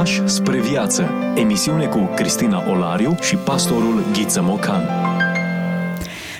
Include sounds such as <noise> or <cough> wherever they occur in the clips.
Pași spre viață. Emisiune cu Cristina Olariu și pastorul Ghiță Mocan.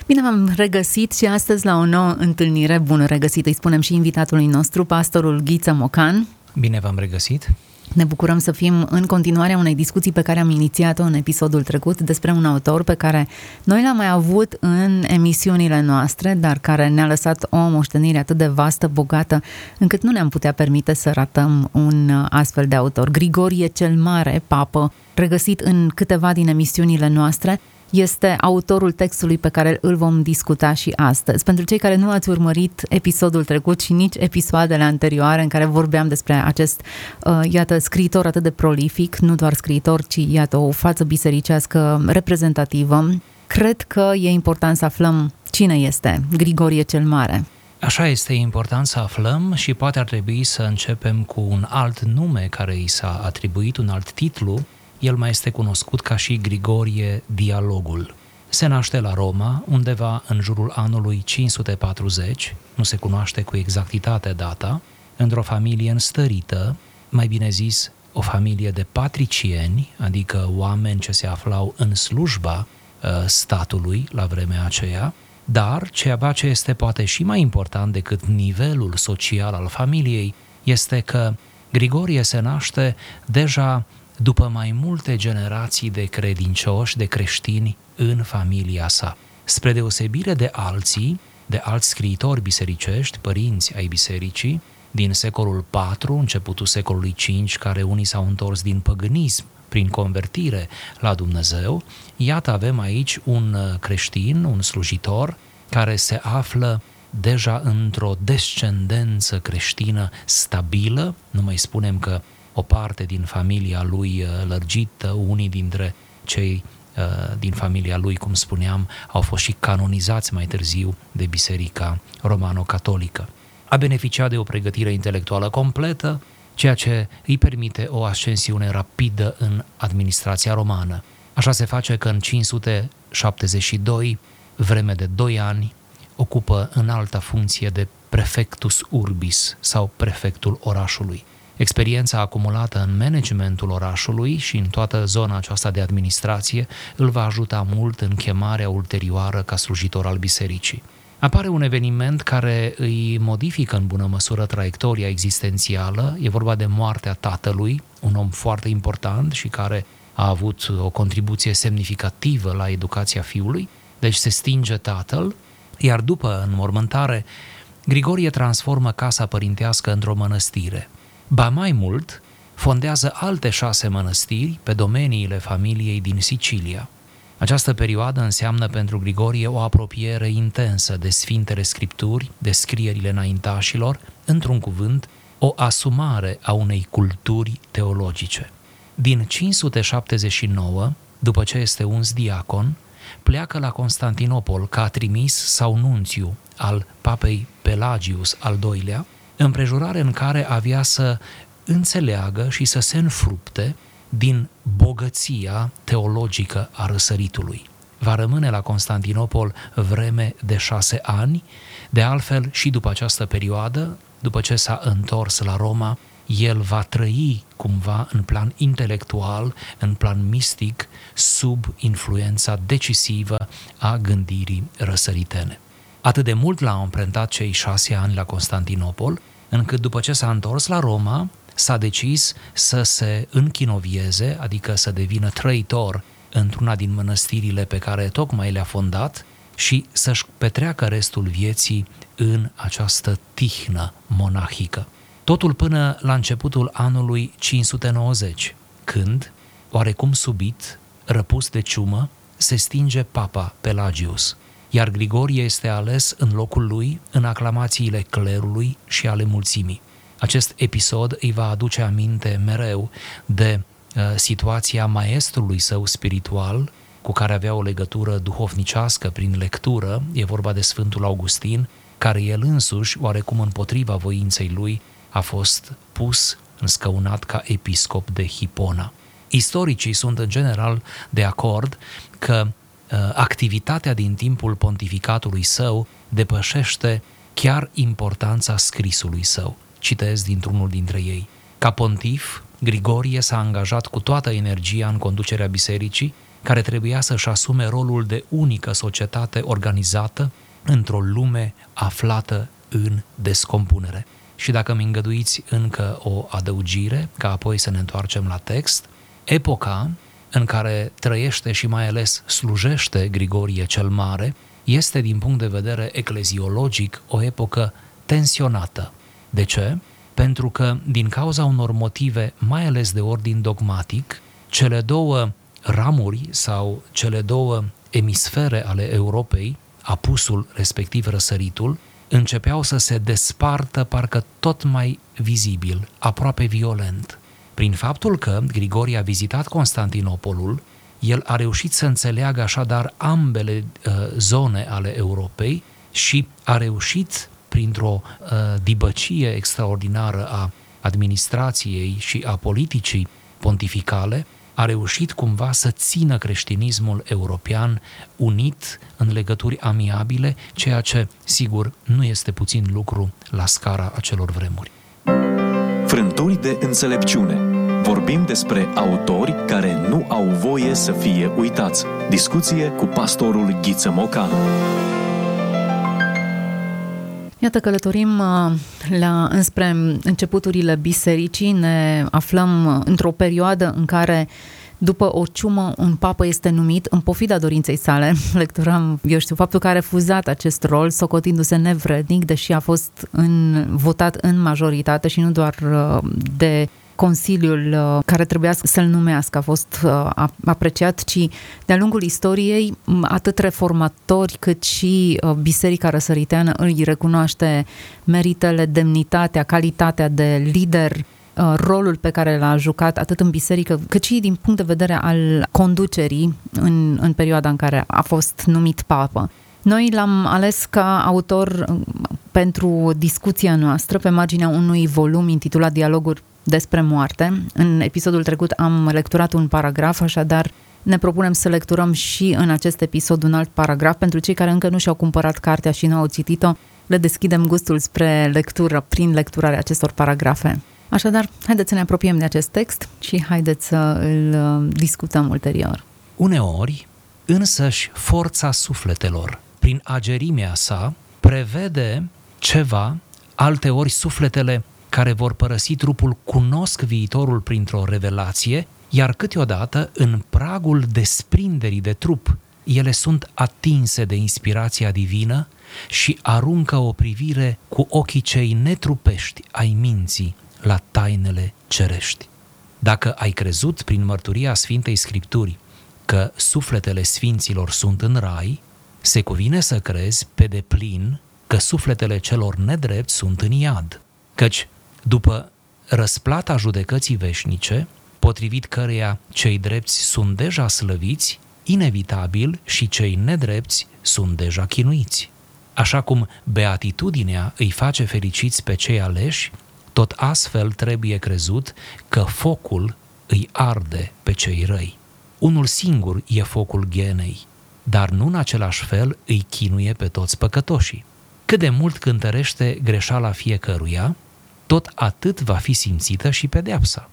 Bine v-am regăsit și astăzi la o nouă întâlnire. Bună regăsit, îi spunem și invitatului nostru, pastorul Ghiță Mocan. Bine v-am regăsit. Ne bucurăm să fim în continuarea unei discuții pe care am inițiat-o în episodul trecut despre un autor pe care noi l-am mai avut în emisiunile noastre, dar care ne-a lăsat o moștenire atât de vastă, bogată, încât nu ne-am putea permite să ratăm un astfel de autor. Grigorie cel Mare, papă, regăsit în câteva din emisiunile noastre, este autorul textului pe care îl vom discuta și astăzi. Pentru cei care nu ați urmărit episodul trecut și nici episoadele anterioare în care vorbeam despre acest, uh, iată, scriitor atât de prolific, nu doar scriitor, ci, iată, o față bisericească reprezentativă, cred că e important să aflăm cine este Grigorie cel Mare. Așa este important să aflăm și poate ar trebui să începem cu un alt nume care i s-a atribuit, un alt titlu, el mai este cunoscut ca și Grigorie Dialogul. Se naște la Roma undeva în jurul anului 540, nu se cunoaște cu exactitate data, într-o familie înstărită, mai bine zis, o familie de patricieni, adică oameni ce se aflau în slujba uh, statului la vremea aceea, dar ceea ce este poate și mai important decât nivelul social al familiei este că Grigorie se naște deja după mai multe generații de credincioși, de creștini în familia sa. Spre deosebire de alții, de alți scriitori bisericești, părinți ai bisericii, din secolul IV, începutul secolului V, care unii s-au întors din păgânism prin convertire la Dumnezeu, iată avem aici un creștin, un slujitor, care se află deja într-o descendență creștină stabilă, nu mai spunem că o parte din familia lui uh, lărgită, unii dintre cei uh, din familia lui, cum spuneam, au fost și canonizați mai târziu de Biserica Romano-Catolică. A beneficiat de o pregătire intelectuală completă, ceea ce îi permite o ascensiune rapidă în administrația romană. Așa se face că în 572, vreme de 2 ani, ocupă în alta funcție de prefectus urbis sau prefectul orașului. Experiența acumulată în managementul orașului și în toată zona aceasta de administrație îl va ajuta mult în chemarea ulterioară ca slujitor al bisericii. Apare un eveniment care îi modifică în bună măsură traiectoria existențială, e vorba de moartea tatălui, un om foarte important și care a avut o contribuție semnificativă la educația fiului, deci se stinge tatăl, iar după înmormântare, Grigorie transformă casa părintească într-o mănăstire – Ba mai mult, fondează alte șase mănăstiri pe domeniile familiei din Sicilia. Această perioadă înseamnă pentru Grigorie o apropiere intensă de Sfintele Scripturi, de scrierile înaintașilor, într-un cuvânt, o asumare a unei culturi teologice. Din 579, după ce este uns diacon, pleacă la Constantinopol ca trimis sau nunțiu al papei Pelagius al II-lea, împrejurare în care avea să înțeleagă și să se înfrupte din bogăția teologică a răsăritului. Va rămâne la Constantinopol vreme de șase ani, de altfel și după această perioadă, după ce s-a întors la Roma, el va trăi cumva în plan intelectual, în plan mistic, sub influența decisivă a gândirii răsăritene. Atât de mult l-a amprentat cei șase ani la Constantinopol, încât după ce s-a întors la Roma, s-a decis să se închinovieze, adică să devină trăitor într-una din mănăstirile pe care tocmai le-a fondat și să-și petreacă restul vieții în această tihnă monahică. Totul până la începutul anului 590, când, oarecum subit, răpus de ciumă, se stinge papa Pelagius – iar Grigorie este ales în locul lui în aclamațiile clerului și ale mulțimii. Acest episod îi va aduce aminte mereu de uh, situația maestrului său spiritual, cu care avea o legătură duhovnicească prin lectură, e vorba de Sfântul Augustin, care el însuși, oarecum împotriva voinței lui, a fost pus, înscăunat ca episcop de Hipona. Istoricii sunt în general de acord că Uh, activitatea din timpul pontificatului său depășește chiar importanța scrisului său. Citez dintr-unul dintre ei. Ca pontif, Grigorie s-a angajat cu toată energia în conducerea bisericii, care trebuia să-și asume rolul de unică societate organizată într-o lume aflată în descompunere. Și dacă mi îngăduiți încă o adăugire, ca apoi să ne întoarcem la text, epoca în care trăiește și mai ales slujește Grigorie cel Mare este din punct de vedere ecleziologic o epocă tensionată. De ce? Pentru că din cauza unor motive, mai ales de ordin dogmatic, cele două ramuri sau cele două emisfere ale Europei, apusul respectiv răsăritul, începeau să se despartă parcă tot mai vizibil, aproape violent. Prin faptul că Grigorie a vizitat Constantinopolul, el a reușit să înțeleagă așadar ambele uh, zone ale Europei și a reușit printr-o uh, dibăcie extraordinară a administrației și a politicii pontificale, a reușit cumva să țină creștinismul european unit în legături amiabile, ceea ce, sigur, nu este puțin lucru la scara acelor vremuri. Frânturi de înțelepciune. Vorbim despre autori care nu au voie să fie uitați. Discuție cu pastorul Ghiță Mocan. Iată, călătorim uh, la, înspre începuturile bisericii, ne aflăm într-o perioadă în care după o ciumă, un papă este numit în pofida dorinței sale. <laughs> Lecturam, eu știu, faptul că a refuzat acest rol, socotindu-se nevrednic, deși a fost în, votat în majoritate și nu doar uh, de Consiliul uh, care trebuia să-l numească a fost uh, apreciat, ci de-a lungul istoriei atât reformatori cât și uh, Biserica Răsăriteană îi recunoaște meritele, demnitatea, calitatea de lider rolul pe care l-a jucat atât în biserică, cât și din punct de vedere al conducerii în, în perioada în care a fost numit papă. Noi l-am ales ca autor pentru discuția noastră pe marginea unui volum intitulat Dialoguri despre moarte. În episodul trecut am lecturat un paragraf, așadar ne propunem să lecturăm și în acest episod un alt paragraf. Pentru cei care încă nu și-au cumpărat cartea și nu au citit-o, le deschidem gustul spre lectură prin lecturarea acestor paragrafe. Așadar, haideți să ne apropiem de acest text și haideți să îl uh, discutăm ulterior. Uneori, însăși forța sufletelor, prin agerimea sa, prevede ceva, alteori sufletele care vor părăsi trupul cunosc viitorul printr-o revelație, iar câteodată, în pragul desprinderii de trup, ele sunt atinse de inspirația divină și aruncă o privire cu ochii cei netrupești ai minții la tainele cerești. Dacă ai crezut prin mărturia Sfintei Scripturi că sufletele sfinților sunt în rai, se cuvine să crezi pe deplin că sufletele celor nedrepti sunt în iad, căci după răsplata judecății veșnice, potrivit căreia cei drepți sunt deja slăviți, inevitabil și cei nedrepți sunt deja chinuiți. Așa cum beatitudinea îi face fericiți pe cei aleși, tot astfel trebuie crezut că focul îi arde pe cei răi. Unul singur e focul genei, dar nu în același fel îi chinuie pe toți păcătoșii. Cât de mult cântărește greșeala fiecăruia, tot atât va fi simțită și pedeapsa.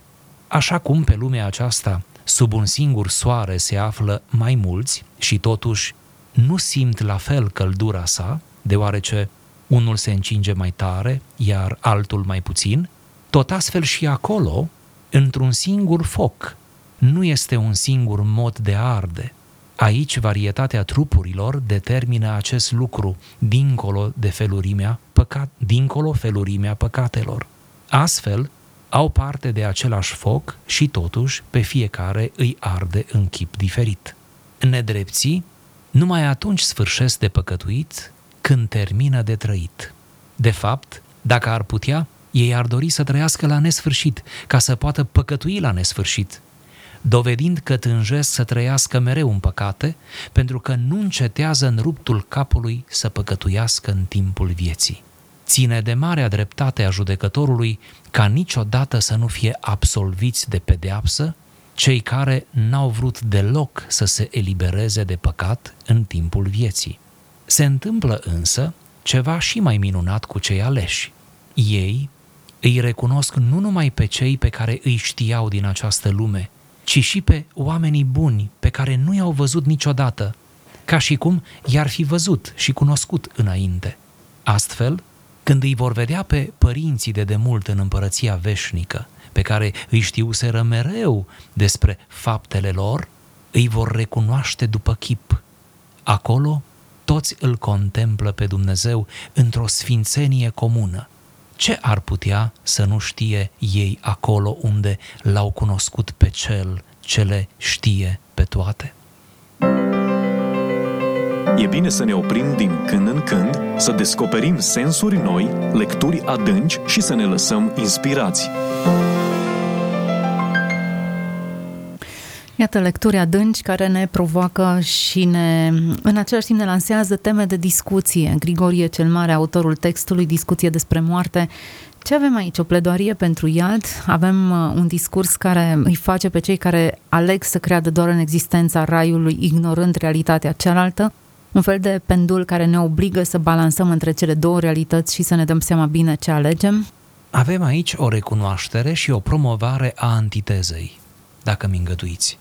Așa cum pe lumea aceasta, sub un singur soare se află mai mulți și totuși nu simt la fel căldura sa, deoarece unul se încinge mai tare, iar altul mai puțin, tot astfel și acolo, într-un singur foc, nu este un singur mod de arde. Aici varietatea trupurilor determină acest lucru, dincolo de felurimea păcat, dincolo felurimea păcatelor. Astfel, au parte de același foc și totuși pe fiecare îi arde în chip diferit. Nedrepții numai atunci sfârșesc de păcătuit când termină de trăit. De fapt, dacă ar putea, ei ar dori să trăiască la nesfârșit, ca să poată păcătui la nesfârșit, dovedind că tânjesc să trăiască mereu în păcate, pentru că nu încetează în ruptul capului să păcătuiască în timpul vieții. Ține de marea dreptate a judecătorului ca niciodată să nu fie absolviți de pedeapsă cei care n-au vrut deloc să se elibereze de păcat în timpul vieții. Se întâmplă însă ceva și mai minunat cu cei aleși. Ei, îi recunosc nu numai pe cei pe care îi știau din această lume, ci și pe oamenii buni pe care nu i-au văzut niciodată, ca și cum i-ar fi văzut și cunoscut înainte. Astfel, când îi vor vedea pe părinții de demult în împărăția veșnică, pe care îi știuseră mereu despre faptele lor, îi vor recunoaște după chip. Acolo, toți îl contemplă pe Dumnezeu într-o sfințenie comună. Ce ar putea să nu știe ei acolo unde l-au cunoscut pe Cel ce le știe pe toate? E bine să ne oprim din când în când, să descoperim sensuri noi, lecturi adânci și să ne lăsăm inspirați. Iată lecturi adânci care ne provoacă și ne, în același timp ne lansează teme de discuție. Grigorie cel Mare, autorul textului, discuție despre moarte. Ce avem aici? O pledoarie pentru iad? Avem uh, un discurs care îi face pe cei care aleg să creadă doar în existența raiului, ignorând realitatea cealaltă? Un fel de pendul care ne obligă să balansăm între cele două realități și să ne dăm seama bine ce alegem? Avem aici o recunoaștere și o promovare a antitezei, dacă mi îngăduiți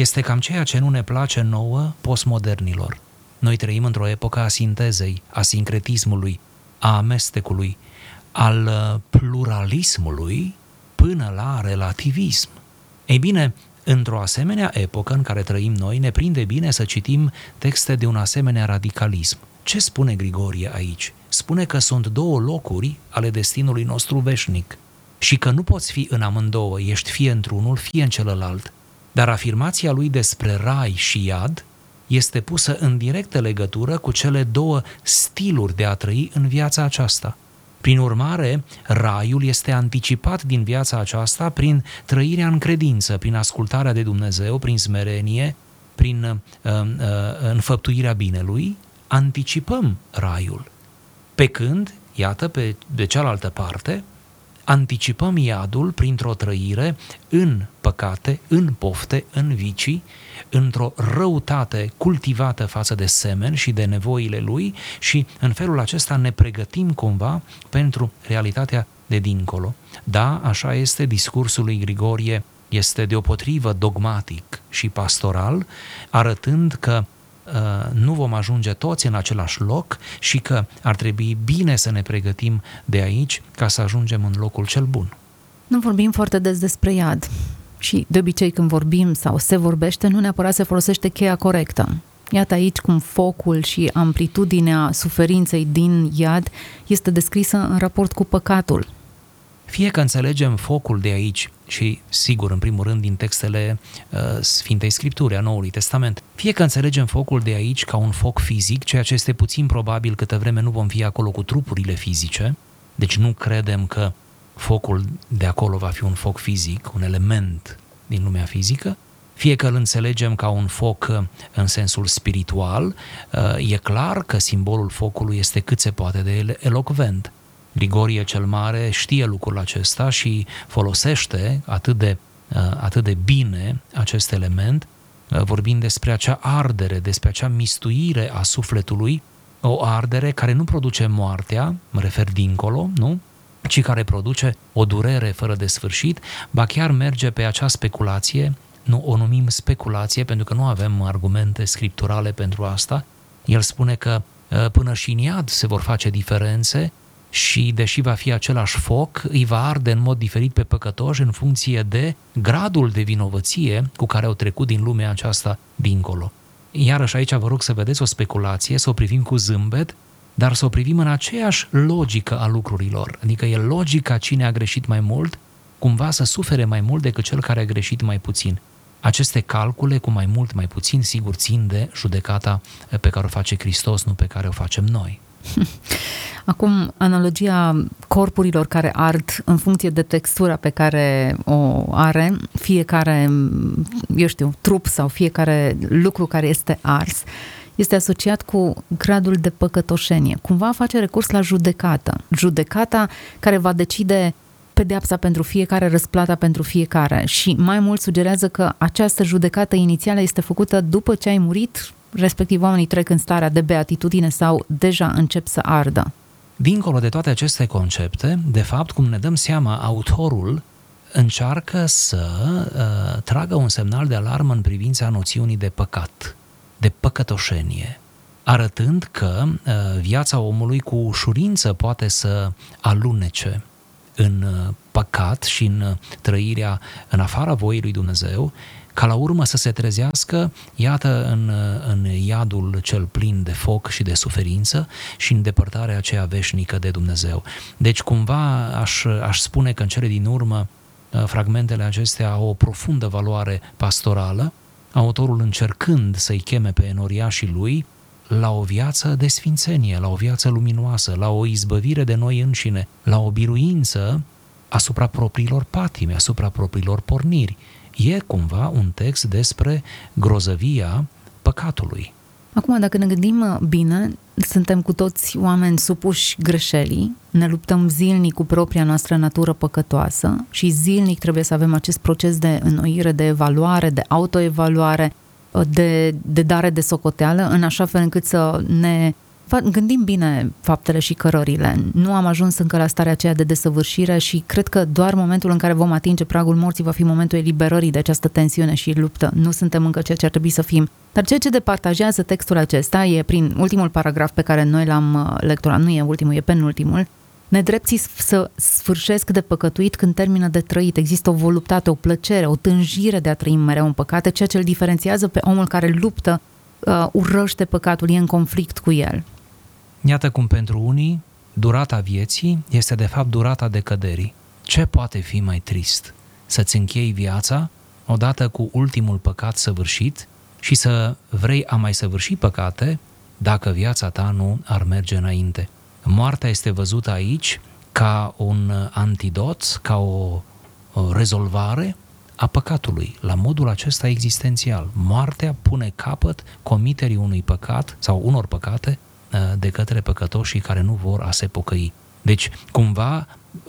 este cam ceea ce nu ne place nouă postmodernilor. Noi trăim într-o epocă a sintezei, a sincretismului, a amestecului, al uh, pluralismului până la relativism. Ei bine, într-o asemenea epocă în care trăim noi, ne prinde bine să citim texte de un asemenea radicalism. Ce spune Grigorie aici? Spune că sunt două locuri ale destinului nostru veșnic și că nu poți fi în amândouă, ești fie într-unul, fie în celălalt. Dar afirmația lui despre rai și iad este pusă în directă legătură cu cele două stiluri de a trăi în viața aceasta. Prin urmare, raiul este anticipat din viața aceasta prin trăirea în credință, prin ascultarea de Dumnezeu, prin smerenie, prin uh, uh, înfăptuirea binelui, anticipăm raiul. Pe când, iată, pe de cealaltă parte, anticipăm iadul printr-o trăire în păcate, în pofte, în vicii, într-o răutate cultivată față de semen și de nevoile lui și în felul acesta ne pregătim cumva pentru realitatea de dincolo. Da, așa este, discursul lui Grigorie este deopotrivă dogmatic și pastoral, arătând că Uh, nu vom ajunge toți în același loc și că ar trebui bine să ne pregătim de aici ca să ajungem în locul cel bun. Nu vorbim foarte des despre iad și de obicei când vorbim sau se vorbește, nu neapărat se folosește cheia corectă. Iată aici cum focul și amplitudinea suferinței din iad este descrisă în raport cu păcatul. Fie că înțelegem focul de aici și, sigur, în primul rând, din textele uh, Sfintei Scripturi a Noului Testament, fie că înțelegem focul de aici ca un foc fizic, ceea ce este puțin probabil câtă vreme nu vom fi acolo cu trupurile fizice, deci nu credem că focul de acolo va fi un foc fizic, un element din lumea fizică, fie că îl înțelegem ca un foc uh, în sensul spiritual, uh, e clar că simbolul focului este cât se poate de elocvent. Grigorie cel Mare știe lucrul acesta și folosește atât de, uh, atât de bine acest element, uh, vorbind despre acea ardere, despre acea mistuire a sufletului, o ardere care nu produce moartea, mă refer dincolo, nu? ci care produce o durere fără de sfârșit, ba chiar merge pe acea speculație, nu o numim speculație pentru că nu avem argumente scripturale pentru asta. El spune că uh, până și în iad se vor face diferențe și deși va fi același foc, îi va arde în mod diferit pe păcătoși în funcție de gradul de vinovăție cu care au trecut din lumea aceasta dincolo. Iarăși aici vă rog să vedeți o speculație, să o privim cu zâmbet, dar să o privim în aceeași logică a lucrurilor. Adică e logica cine a greșit mai mult, cumva să sufere mai mult decât cel care a greșit mai puțin. Aceste calcule, cu mai mult, mai puțin, sigur, țin de judecata pe care o face Hristos, nu pe care o facem noi. <laughs> Acum, analogia corpurilor care ard în funcție de textura pe care o are, fiecare, eu știu, trup sau fiecare lucru care este ars, este asociat cu gradul de păcătoșenie. Cumva face recurs la judecată. Judecata care va decide pedeapsa pentru fiecare, răsplata pentru fiecare și mai mult sugerează că această judecată inițială este făcută după ce ai murit respectiv oamenii trec în starea de beatitudine sau deja încep să ardă. Dincolo de toate aceste concepte, de fapt, cum ne dăm seama, autorul încearcă să uh, tragă un semnal de alarmă în privința noțiunii de păcat, de păcătoșenie, arătând că uh, viața omului cu ușurință poate să alunece în uh, păcat și în uh, trăirea în afara voii lui Dumnezeu, ca la urmă să se trezească, iată, în, uh, în iadul cel plin de foc și de suferință și în depărtarea aceea veșnică de Dumnezeu. Deci, cumva, aș, aș spune că în cele din urmă, fragmentele acestea au o profundă valoare pastorală, autorul încercând să-i cheme pe enoriașii lui la o viață de sfințenie, la o viață luminoasă, la o izbăvire de noi înșine, la o biruință asupra propriilor patime, asupra propriilor porniri. E cumva un text despre grozăvia păcatului. Acum, dacă ne gândim bine, suntem cu toți oameni supuși greșelii, ne luptăm zilnic cu propria noastră natură păcătoasă și zilnic trebuie să avem acest proces de înnoire, de evaluare, de autoevaluare, de, de dare de socoteală, în așa fel încât să ne gândim bine faptele și cărările. Nu am ajuns încă la starea aceea de desăvârșire și cred că doar momentul în care vom atinge pragul morții va fi momentul eliberării de această tensiune și luptă. Nu suntem încă ceea ce ar trebui să fim. Dar ceea ce departajează textul acesta e prin ultimul paragraf pe care noi l-am uh, lecturat, nu e ultimul, e penultimul, Nedrepții să sfârșesc de păcătuit când termină de trăit. Există o voluptate, o plăcere, o tânjire de a trăi mereu în păcate, ceea ce îl diferențiază pe omul care luptă, uh, urăște păcatul, e în conflict cu el. Iată cum pentru unii durata vieții este de fapt durata decăderii. Ce poate fi mai trist? Să-ți închei viața odată cu ultimul păcat săvârșit și să vrei a mai săvârși păcate dacă viața ta nu ar merge înainte. Moartea este văzută aici ca un antidot, ca o, o rezolvare a păcatului, la modul acesta existențial. Moartea pune capăt comiterii unui păcat sau unor păcate uh, de către păcătoșii care nu vor a se pocăi. Deci, cumva,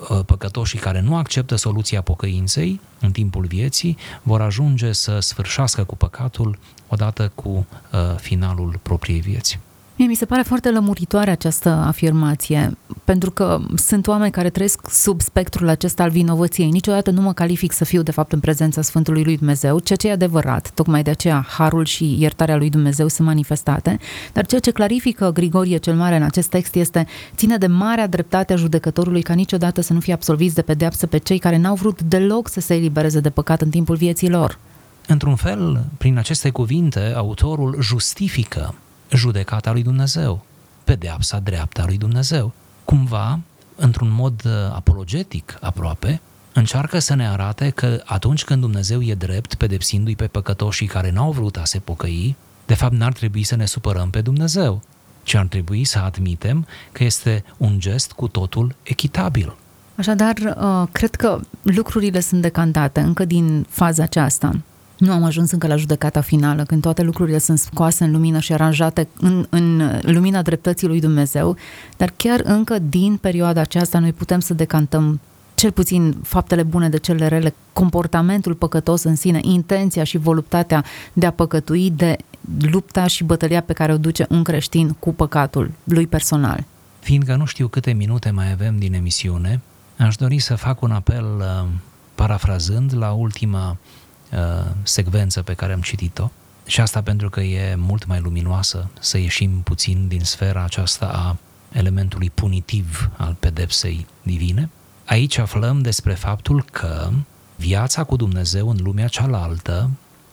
uh, păcătoșii care nu acceptă soluția pocăinței în timpul vieții vor ajunge să sfârșească cu păcatul odată cu uh, finalul propriei vieți. Mie mi se pare foarte lămuritoare această afirmație, pentru că sunt oameni care trăiesc sub spectrul acesta al vinovăției. Niciodată nu mă calific să fiu, de fapt, în prezența Sfântului lui Dumnezeu, ceea ce e adevărat. Tocmai de aceea harul și iertarea lui Dumnezeu sunt manifestate. Dar ceea ce clarifică Grigorie cel Mare în acest text este ține de marea dreptate a judecătorului ca niciodată să nu fie absolviți de pedeapsă pe cei care n-au vrut deloc să se elibereze de păcat în timpul vieții lor. Într-un fel, prin aceste cuvinte, autorul justifică judecata lui Dumnezeu, pedeapsa dreaptă a lui Dumnezeu. Cumva, într-un mod uh, apologetic aproape, încearcă să ne arate că atunci când Dumnezeu e drept, pedepsindu-i pe păcătoșii care n-au vrut a se pocăi, de fapt n-ar trebui să ne supărăm pe Dumnezeu, ci ar trebui să admitem că este un gest cu totul echitabil. Așadar, uh, cred că lucrurile sunt decantate încă din faza aceasta. Nu am ajuns încă la judecata finală, când toate lucrurile sunt scoase în lumină și aranjate în, în lumina dreptății lui Dumnezeu, dar chiar încă din perioada aceasta noi putem să decantăm cel puțin faptele bune de cele rele, comportamentul păcătos în sine, intenția și voluptatea de a păcătui, de lupta și bătălia pe care o duce un creștin cu păcatul lui personal. Fiindcă nu știu câte minute mai avem din emisiune, aș dori să fac un apel uh, parafrazând la ultima Uh, secvență pe care am citit-o și asta pentru că e mult mai luminoasă să ieșim puțin din sfera aceasta a elementului punitiv al pedepsei divine. Aici aflăm despre faptul că viața cu Dumnezeu în lumea cealaltă,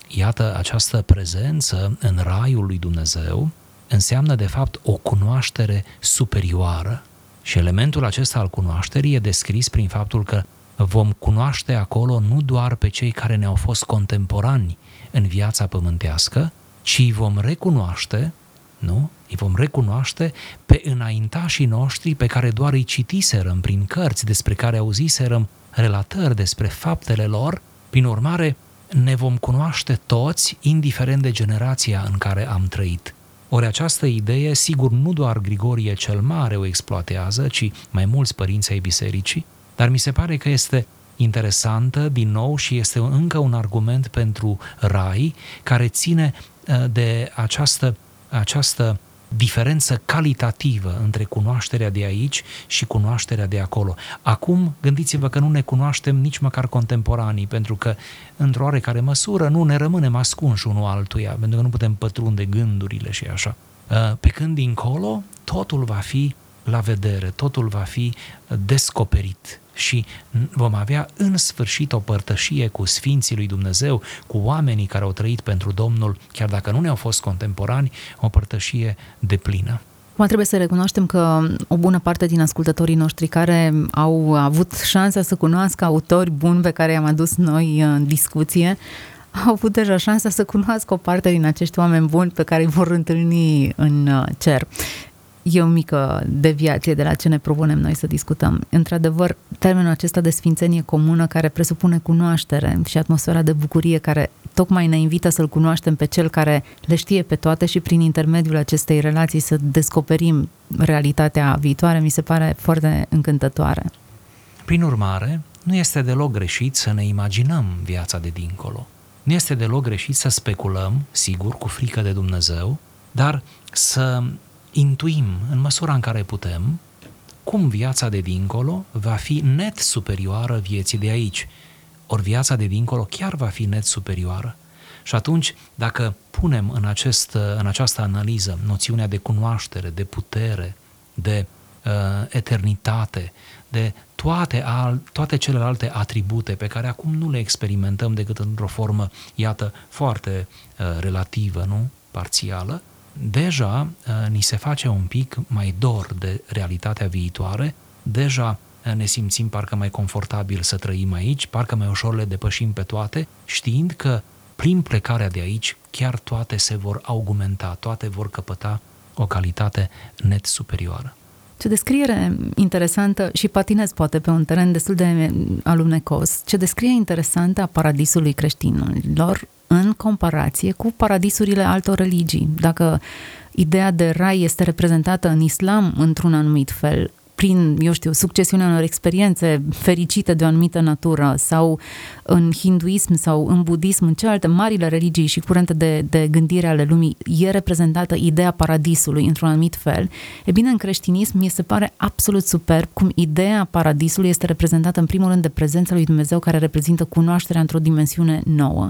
iată această prezență în raiul lui Dumnezeu, înseamnă de fapt o cunoaștere superioară. Și elementul acesta al cunoașterii e descris prin faptul că vom cunoaște acolo nu doar pe cei care ne-au fost contemporani în viața pământească, ci vom recunoaște, nu? Îi vom recunoaște pe înaintașii noștri pe care doar îi citiserăm prin cărți, despre care auziserăm relatări despre faptele lor, prin urmare ne vom cunoaște toți, indiferent de generația în care am trăit. Ori această idee, sigur, nu doar Grigorie cel Mare o exploatează, ci mai mulți părinți ai bisericii, dar mi se pare că este interesantă din nou și este încă un argument pentru rai care ține uh, de această, această diferență calitativă între cunoașterea de aici și cunoașterea de acolo. Acum, gândiți-vă că nu ne cunoaștem nici măcar contemporanii, pentru că, într-o oarecare măsură, nu ne rămânem ascunși unul altuia, pentru că nu putem pătrunde gândurile și așa. Uh, pe când dincolo, totul va fi la vedere, totul va fi descoperit și vom avea în sfârșit o părtășie cu Sfinții lui Dumnezeu, cu oamenii care au trăit pentru Domnul, chiar dacă nu ne-au fost contemporani, o părtășie de plină. Acum trebuie să recunoaștem că o bună parte din ascultătorii noștri care au avut șansa să cunoască autori buni pe care i-am adus noi în discuție, au avut deja șansa să cunoască o parte din acești oameni buni pe care îi vor întâlni în uh, cer. E o mică deviație de la ce ne propunem noi să discutăm. Într-adevăr, termenul acesta de sfințenie comună care presupune cunoaștere și atmosfera de bucurie care tocmai ne invită să-L cunoaștem pe Cel care le știe pe toate și prin intermediul acestei relații să descoperim realitatea viitoare, mi se pare foarte încântătoare. Prin urmare, nu este deloc greșit să ne imaginăm viața de dincolo. Nu este deloc greșit să speculăm, sigur, cu frică de Dumnezeu, dar să intuim în măsura în care putem cum viața de dincolo va fi net superioară vieții de aici. Ori viața de dincolo chiar va fi net superioară. Și atunci, dacă punem în, acest, în această analiză noțiunea de cunoaștere, de putere, de uh, eternitate, de toate, al, toate celelalte atribute pe care acum nu le experimentăm decât într-o formă, iată, foarte uh, relativă, nu? Parțială, deja uh, ni se face un pic mai dor de realitatea viitoare, deja uh, ne simțim parcă mai confortabil să trăim aici, parcă mai ușor le depășim pe toate, știind că prin plecarea de aici chiar toate se vor augmenta, toate vor căpăta o calitate net superioară. Ce descriere interesantă și patinez poate pe un teren destul de alunecos, ce descriere interesantă a paradisului creștinilor în comparație cu paradisurile altor religii. Dacă ideea de rai este reprezentată în islam într-un anumit fel, prin, eu știu, succesiunea unor experiențe fericite de o anumită natură sau în hinduism sau în budism, în celelalte marile religii și curente de, de gândire ale lumii, e reprezentată ideea paradisului într-un anumit fel. E bine, în creștinism mi se pare absolut superb cum ideea paradisului este reprezentată în primul rând de prezența lui Dumnezeu care reprezintă cunoașterea într-o dimensiune nouă.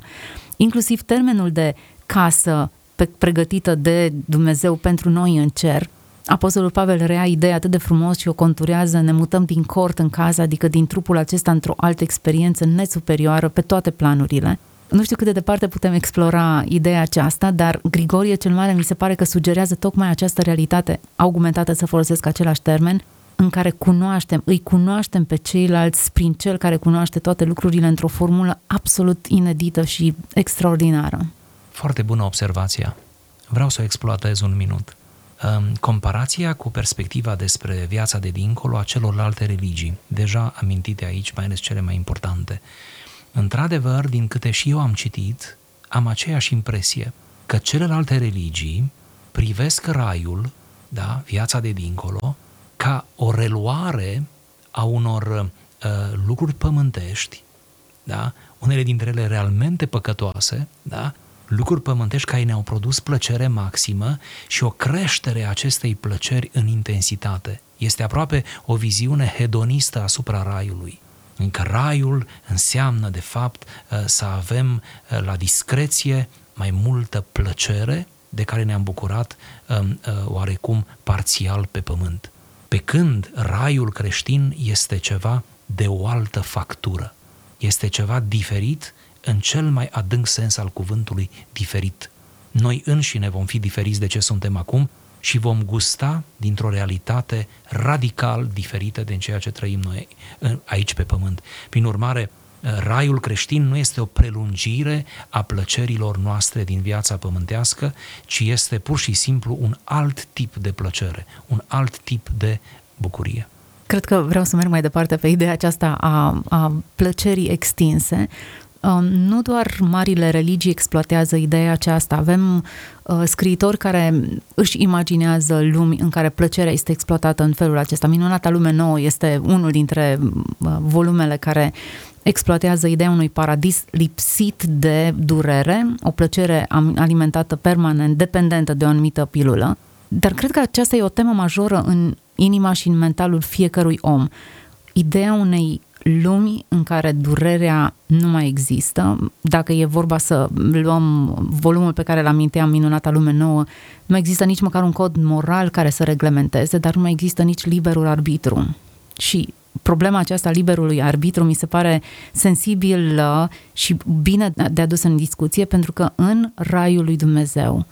Inclusiv termenul de casă pregătită de Dumnezeu pentru noi în cer, Apostolul Pavel rea ideea atât de frumos și o conturează, ne mutăm din cort în casă, adică din trupul acesta într-o altă experiență nesuperioară pe toate planurile. Nu știu cât de departe putem explora ideea aceasta, dar Grigorie cel Mare mi se pare că sugerează tocmai această realitate augmentată, să folosesc același termen, în care cunoaștem, îi cunoaștem pe ceilalți prin cel care cunoaște toate lucrurile într-o formulă absolut inedită și extraordinară. Foarte bună observația. Vreau să o exploatez un minut comparația cu perspectiva despre viața de dincolo a celorlalte religii, deja amintite aici, mai ales cele mai importante. Într-adevăr, din câte și eu am citit, am aceeași impresie că celelalte religii privesc raiul, da, viața de dincolo, ca o reluare a unor uh, lucruri pământești, da, unele dintre ele realmente păcătoase, da, lucruri pământești care ne-au produs plăcere maximă și o creștere a acestei plăceri în intensitate. Este aproape o viziune hedonistă asupra raiului. Încă raiul înseamnă, de fapt, uh, să avem uh, la discreție mai multă plăcere de care ne-am bucurat um, uh, oarecum parțial pe pământ. Pe când raiul creștin este ceva de o altă factură. Este ceva diferit în cel mai adânc sens al cuvântului diferit. Noi înșine vom fi diferiți de ce suntem acum și vom gusta dintr-o realitate radical diferită de ceea ce trăim noi aici pe pământ. Prin urmare, raiul creștin nu este o prelungire a plăcerilor noastre din viața pământească, ci este pur și simplu un alt tip de plăcere, un alt tip de bucurie. Cred că vreau să merg mai departe pe ideea aceasta a, a plăcerii extinse, Um, nu doar marile religii exploatează ideea aceasta. Avem uh, scriitori care își imaginează lumi în care plăcerea este exploatată în felul acesta. Minunata lume nouă este unul dintre uh, volumele care exploatează ideea unui paradis lipsit de durere, o plăcere alimentată permanent, dependentă de o anumită pilulă. Dar cred că aceasta e o temă majoră în inima și în mentalul fiecărui om. Ideea unei lumi în care durerea nu mai există, dacă e vorba să luăm volumul pe care l aminteam, Minunata Lume Nouă, nu există nici măcar un cod moral care să reglementeze, dar nu mai există nici liberul arbitru. Și problema aceasta liberului arbitru mi se pare sensibil și bine de adus în discuție, pentru că în raiul lui Dumnezeu,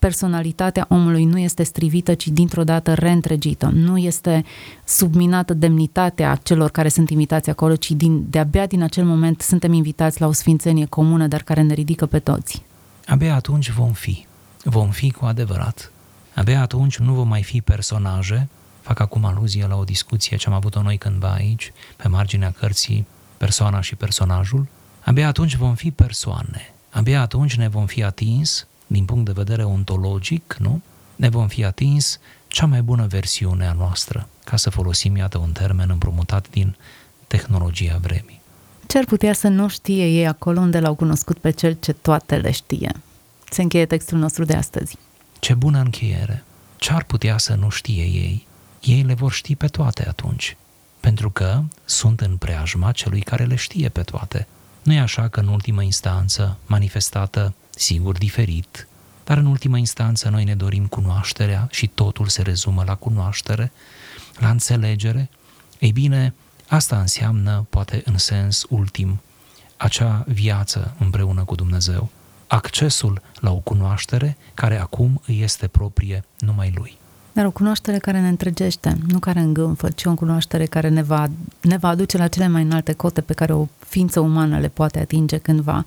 personalitatea omului nu este strivită, ci dintr-o dată reîntregită. Nu este subminată demnitatea celor care sunt invitați acolo, ci din, de-abia din acel moment suntem invitați la o sfințenie comună, dar care ne ridică pe toți. Abia atunci vom fi. Vom fi cu adevărat. Abia atunci nu vom mai fi personaje. Fac acum aluzie la o discuție ce am avut-o noi cândva aici, pe marginea cărții Persoana și personajul. Abia atunci vom fi persoane. Abia atunci ne vom fi atins din punct de vedere ontologic, nu? Ne vom fi atins cea mai bună versiune a noastră, ca să folosim, iată, un termen împrumutat din tehnologia vremii. Ce ar putea să nu știe ei acolo unde l-au cunoscut pe cel ce toate le știe? Se încheie textul nostru de astăzi. Ce bună încheiere! Ce ar putea să nu știe ei? Ei le vor ști pe toate atunci, pentru că sunt în preajma celui care le știe pe toate. Nu e așa că în ultimă instanță, manifestată sigur diferit, dar în ultima instanță noi ne dorim cunoașterea și totul se rezumă la cunoaștere, la înțelegere. Ei bine, asta înseamnă, poate în sens ultim, acea viață împreună cu Dumnezeu, accesul la o cunoaștere care acum îi este proprie numai Lui. Dar o cunoaștere care ne întregește, nu care îngânfă, ci o cunoaștere care ne va, ne va aduce la cele mai înalte cote pe care o ființă umană le poate atinge cândva.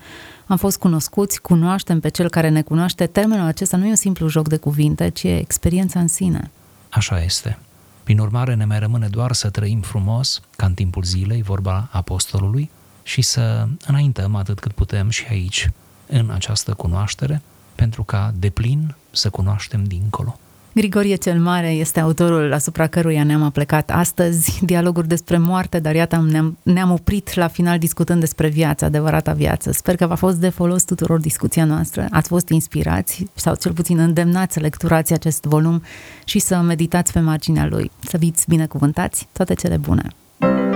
Am fost cunoscuți, cunoaștem pe cel care ne cunoaște. Termenul acesta nu e un simplu joc de cuvinte, ci e experiența în sine. Așa este. Prin urmare, ne mai rămâne doar să trăim frumos, ca în timpul zilei, vorba apostolului, și să înaintăm atât cât putem și aici, în această cunoaștere, pentru ca de plin să cunoaștem dincolo. Grigorie cel Mare este autorul asupra căruia ne-am aplecat astăzi, dialoguri despre moarte, dar iată ne-am, ne-am oprit la final discutând despre viața, adevărata viață. Sper că v-a fost de folos tuturor discuția noastră, ați fost inspirați sau cel puțin îndemnați să lecturați acest volum și să meditați pe marginea lui. Să fiți binecuvântați, toate cele bune!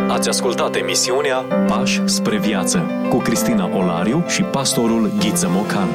Ați ascultat emisiunea Pași spre viață cu Cristina Olariu și pastorul Ghiță Mocan.